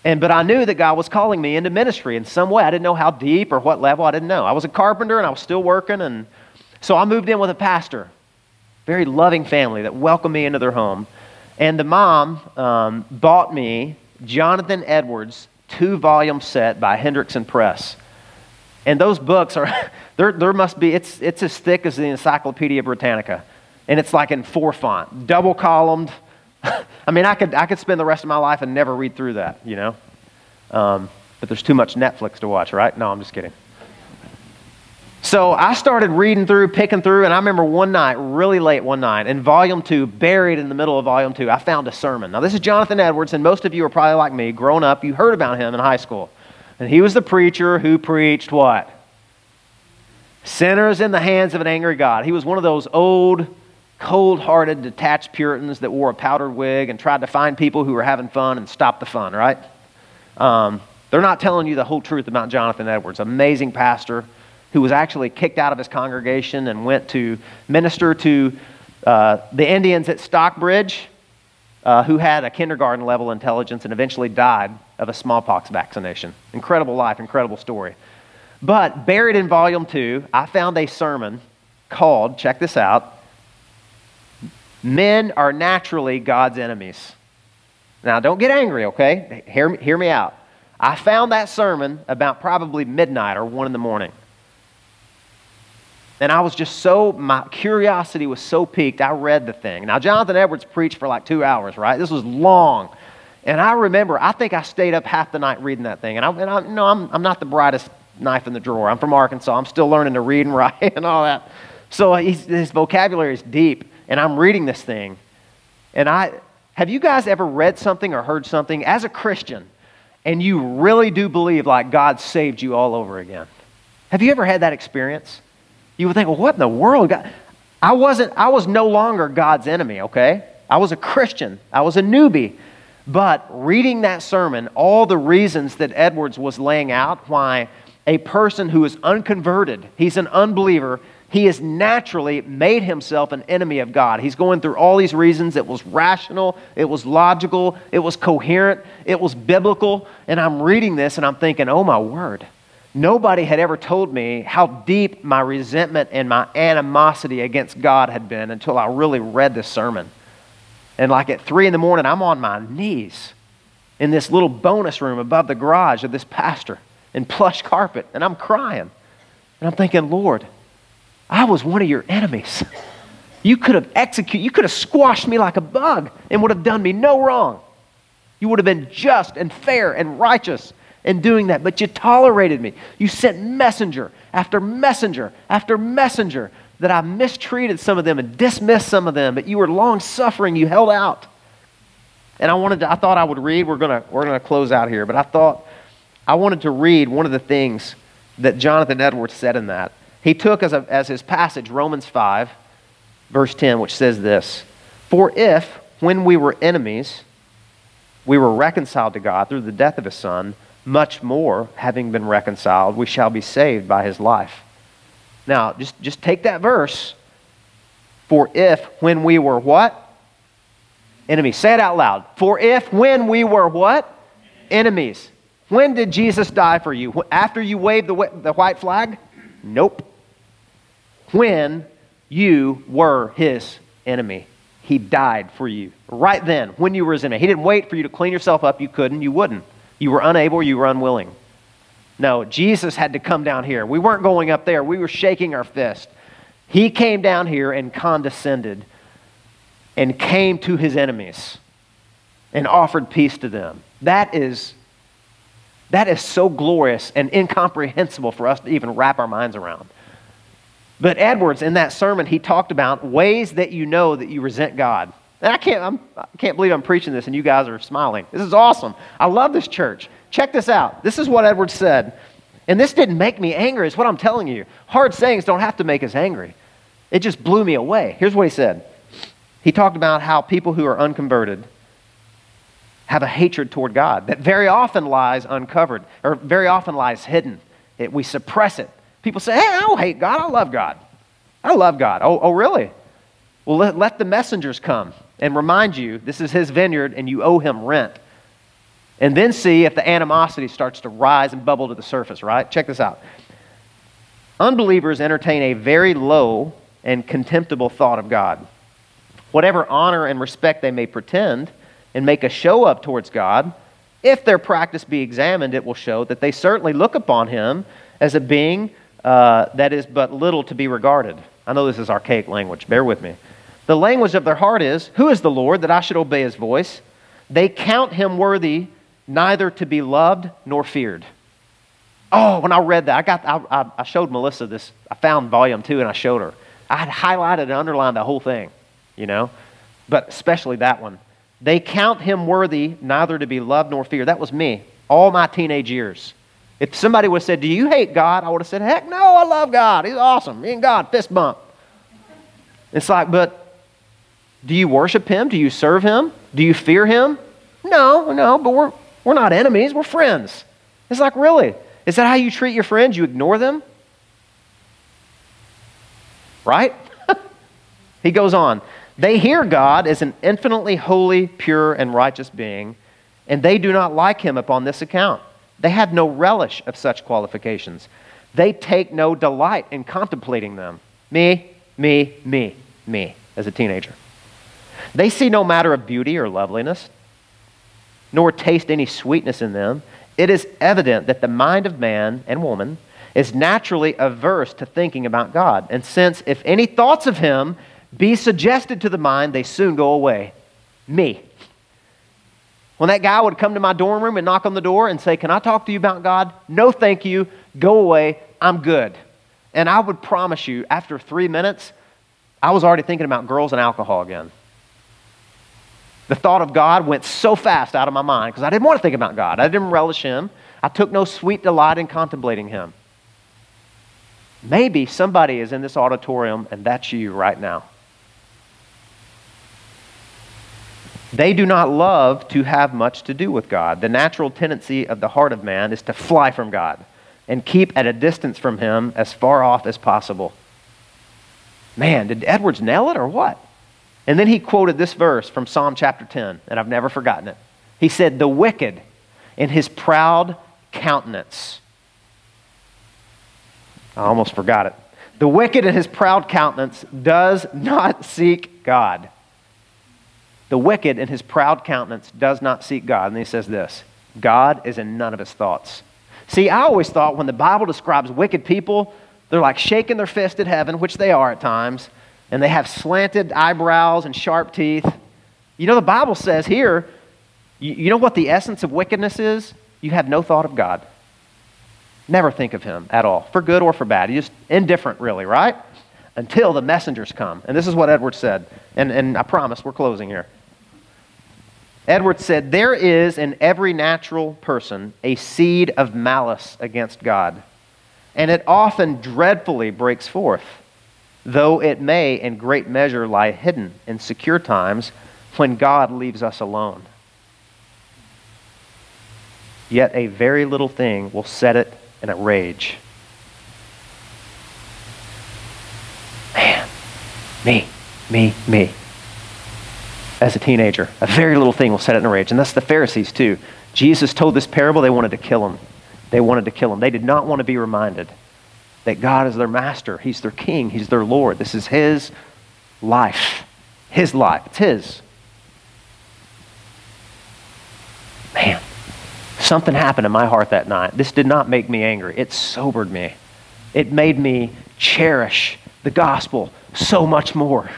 [SPEAKER 1] And but I knew that God was calling me into ministry in some way. I didn't know how deep or what level. I didn't know. I was a carpenter and I was still working, and so I moved in with a pastor very loving family that welcomed me into their home. And the mom um, bought me Jonathan Edwards' two volume set by Hendrickson Press. And those books are, there, must be, it's, it's as thick as the Encyclopedia Britannica. And it's like in four font, double columned. I mean, I could, I could spend the rest of my life and never read through that, you know? Um, but there's too much Netflix to watch, right? No, I'm just kidding. So I started reading through, picking through, and I remember one night, really late one night, in volume two, buried in the middle of volume two, I found a sermon. Now, this is Jonathan Edwards, and most of you are probably like me. Growing up, you heard about him in high school. And he was the preacher who preached what? Sinners in the hands of an angry God. He was one of those old, cold hearted, detached Puritans that wore a powdered wig and tried to find people who were having fun and stop the fun, right? Um, they're not telling you the whole truth about Jonathan Edwards. Amazing pastor who was actually kicked out of his congregation and went to minister to uh, the Indians at Stockbridge, uh, who had a kindergarten level intelligence and eventually died of a smallpox vaccination. Incredible life, incredible story. But buried in volume two, I found a sermon called, check this out, Men Are Naturally God's Enemies. Now, don't get angry, okay? Hear, hear me out. I found that sermon about probably midnight or one in the morning. And I was just so, my curiosity was so piqued, I read the thing. Now, Jonathan Edwards preached for like two hours, right? This was long. And I remember, I think I stayed up half the night reading that thing. And I, and I know, I'm, I'm not the brightest knife in the drawer. I'm from Arkansas. I'm still learning to read and write and all that. So uh, his vocabulary is deep. And I'm reading this thing. And I, have you guys ever read something or heard something as a Christian and you really do believe like God saved you all over again? Have you ever had that experience? You would think, well, what in the world? God? I wasn't, I was no longer God's enemy, okay? I was a Christian. I was a newbie. But reading that sermon, all the reasons that Edwards was laying out why a person who is unconverted, he's an unbeliever, he has naturally made himself an enemy of God. He's going through all these reasons. It was rational, it was logical, it was coherent, it was biblical. And I'm reading this and I'm thinking, oh my word. Nobody had ever told me how deep my resentment and my animosity against God had been until I really read this sermon. And like at three in the morning, I'm on my knees in this little bonus room above the garage of this pastor in plush carpet, and I'm crying. And I'm thinking, Lord, I was one of your enemies. You could have executed, you could have squashed me like a bug and would have done me no wrong. You would have been just and fair and righteous in doing that, but you tolerated me. You sent messenger after messenger after messenger that I mistreated some of them and dismissed some of them, but you were long suffering, you held out. And I wanted to, I thought I would read, we're gonna we're gonna close out here, but I thought I wanted to read one of the things that Jonathan Edwards said in that. He took as, a, as his passage Romans 5, verse 10, which says this For if, when we were enemies, we were reconciled to God through the death of his Son, much more, having been reconciled, we shall be saved by his life. Now, just, just take that verse. For if, when we were what? Enemies. Say it out loud. For if, when we were what? Enemies. When did Jesus die for you? After you waved the, the white flag? Nope. When you were his enemy. He died for you. Right then, when you were his enemy. He didn't wait for you to clean yourself up. You couldn't. You wouldn't. You were unable. You were unwilling. No, Jesus had to come down here. We weren't going up there. We were shaking our fist. He came down here and condescended and came to his enemies and offered peace to them. That is that is so glorious and incomprehensible for us to even wrap our minds around. But Edwards, in that sermon, he talked about ways that you know that you resent God. And I can't, I'm, I can not believe I'm preaching this and you guys are smiling. This is awesome. I love this church. Check this out. This is what Edwards said. And this didn't make me angry, it's what I'm telling you. Hard sayings don't have to make us angry. It just blew me away. Here's what he said He talked about how people who are unconverted have a hatred toward God that very often lies uncovered or very often lies hidden. It, we suppress it. People say, hey, I don't hate God. I love God. I love God. Oh, oh really? Well, let, let the messengers come and remind you this is his vineyard and you owe him rent. And then see if the animosity starts to rise and bubble to the surface, right? Check this out. Unbelievers entertain a very low and contemptible thought of God. Whatever honor and respect they may pretend and make a show up towards God, if their practice be examined, it will show that they certainly look upon him as a being uh, that is but little to be regarded. I know this is archaic language, bear with me. The language of their heart is, Who is the Lord that I should obey his voice? They count him worthy neither to be loved nor feared. Oh, when I read that, I, got, I, I showed Melissa this. I found volume two and I showed her. I had highlighted and underlined the whole thing, you know, but especially that one. They count him worthy neither to be loved nor feared. That was me, all my teenage years. If somebody would have said, Do you hate God? I would have said, Heck no, I love God. He's awesome. Me and God, fist bump. It's like, but do you worship him? Do you serve him? Do you fear him? No, no, but we're, we're not enemies, we're friends. It's like, really? Is that how you treat your friends? You ignore them? Right? he goes on. They hear God as an infinitely holy, pure, and righteous being, and they do not like him upon this account. They have no relish of such qualifications. They take no delight in contemplating them. Me, me, me, me, as a teenager. They see no matter of beauty or loveliness, nor taste any sweetness in them. It is evident that the mind of man and woman is naturally averse to thinking about God. And since if any thoughts of him be suggested to the mind, they soon go away. Me. When that guy would come to my dorm room and knock on the door and say, Can I talk to you about God? No, thank you. Go away. I'm good. And I would promise you, after three minutes, I was already thinking about girls and alcohol again. The thought of God went so fast out of my mind because I didn't want to think about God. I didn't relish Him. I took no sweet delight in contemplating Him. Maybe somebody is in this auditorium and that's you right now. They do not love to have much to do with God. The natural tendency of the heart of man is to fly from God and keep at a distance from Him as far off as possible. Man, did Edwards nail it or what? And then he quoted this verse from Psalm chapter 10, and I've never forgotten it. He said, The wicked in his proud countenance. I almost forgot it. The wicked in his proud countenance does not seek God. The wicked in his proud countenance does not seek God. And he says this God is in none of his thoughts. See, I always thought when the Bible describes wicked people, They're like shaking their fist at heaven, which they are at times, and they have slanted eyebrows and sharp teeth. You know, the Bible says here, you, know what the essence of wickedness is? You have no thought of God. Never think of him at all, for good or for bad. You're just indifferent, really, right? Until the messengers come. And this is what Edwards said. And, and I promise we're closing here. Edwards said, There is in every natural person a seed of malice against God, and it often dreadfully breaks forth, though it may in great measure lie hidden in secure times when God leaves us alone. Yet a very little thing will set it in a rage. Man, me, me, me. As a teenager, a very little thing will set it in a rage. And that's the Pharisees, too. Jesus told this parable, they wanted to kill him. They wanted to kill him. They did not want to be reminded that God is their master. He's their king. He's their Lord. This is His life. His life. It's His. Man. Something happened in my heart that night. This did not make me angry, it sobered me. It made me cherish the gospel so much more.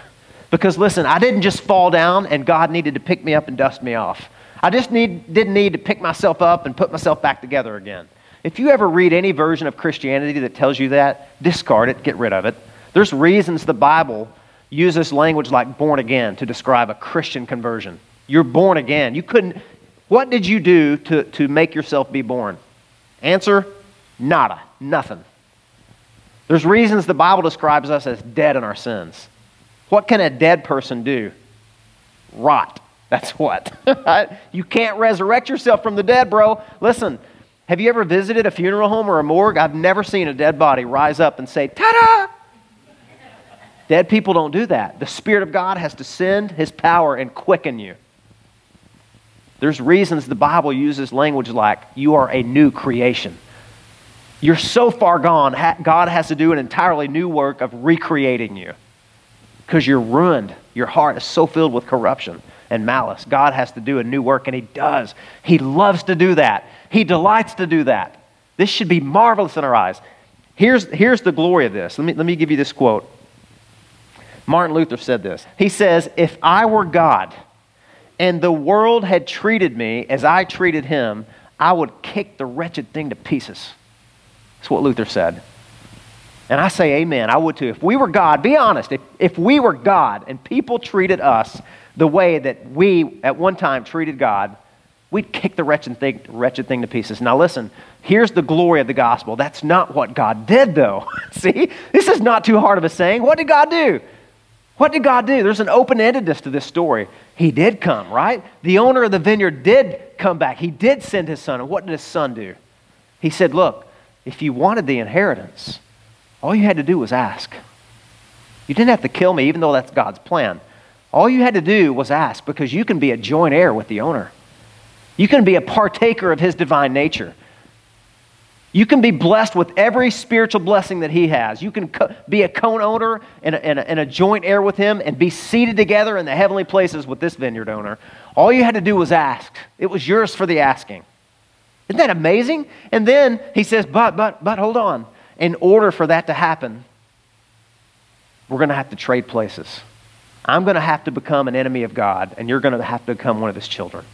[SPEAKER 1] Because listen, I didn't just fall down and God needed to pick me up and dust me off. I just need, didn't need to pick myself up and put myself back together again. If you ever read any version of Christianity that tells you that, discard it, get rid of it. There's reasons the Bible uses language like born again to describe a Christian conversion. You're born again. You couldn't, what did you do to, to make yourself be born? Answer nada, nothing. There's reasons the Bible describes us as dead in our sins. What can a dead person do? Rot. That's what. you can't resurrect yourself from the dead, bro. Listen, have you ever visited a funeral home or a morgue? I've never seen a dead body rise up and say, ta da! Dead people don't do that. The Spirit of God has to send His power and quicken you. There's reasons the Bible uses language like, you are a new creation. You're so far gone, God has to do an entirely new work of recreating you because you're ruined. Your heart is so filled with corruption and malice. God has to do a new work, and He does. He loves to do that, He delights to do that. This should be marvelous in our eyes. Here's, here's the glory of this. Let me, let me give you this quote. Martin Luther said this. He says, If I were God, and the world had treated me as I treated him, I would kick the wretched thing to pieces. That's what Luther said. And I say amen. I would too. If we were God, be honest, if, if we were God and people treated us the way that we at one time treated God, we'd kick the wretched thing, wretched thing to pieces. Now, listen, here's the glory of the gospel. That's not what God did, though. See, this is not too hard of a saying. What did God do? What did God do? There's an open endedness to this story. He did come, right? The owner of the vineyard did come back. He did send his son. And what did his son do? He said, Look, if you wanted the inheritance, all you had to do was ask. You didn't have to kill me, even though that's God's plan. All you had to do was ask because you can be a joint heir with the owner. You can be a partaker of his divine nature. You can be blessed with every spiritual blessing that He has. You can co- be a co owner and a, and, a, and a joint heir with Him and be seated together in the heavenly places with this vineyard owner. All you had to do was ask, it was yours for the asking. Isn't that amazing? And then He says, but, but, but, hold on. In order for that to happen, we're going to have to trade places. I'm going to have to become an enemy of God, and you're going to have to become one of His children.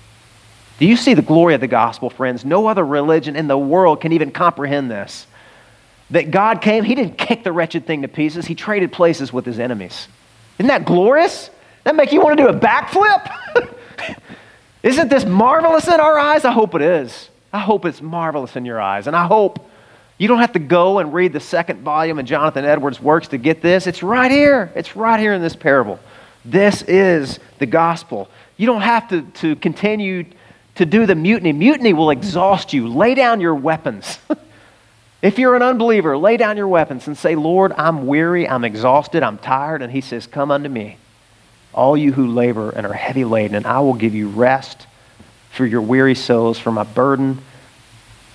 [SPEAKER 1] Do you see the glory of the gospel, friends? No other religion in the world can even comprehend this. That God came, He didn't kick the wretched thing to pieces, He traded places with His enemies. Isn't that glorious? That make you want to do a backflip? Isn't this marvelous in our eyes? I hope it is. I hope it's marvelous in your eyes. And I hope you don't have to go and read the second volume of Jonathan Edwards' works to get this. It's right here. It's right here in this parable. This is the gospel. You don't have to, to continue to do the mutiny. Mutiny will exhaust you. Lay down your weapons. if you're an unbeliever, lay down your weapons and say, Lord, I'm weary, I'm exhausted, I'm tired. And he says, Come unto me, all you who labor and are heavy laden, and I will give you rest for your weary souls, for my burden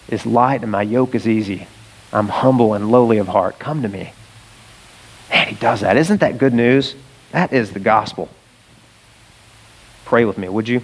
[SPEAKER 1] is light and my yoke is easy. I'm humble and lowly of heart. Come to me. Man, he does that. Isn't that good news? That is the gospel. Pray with me, would you?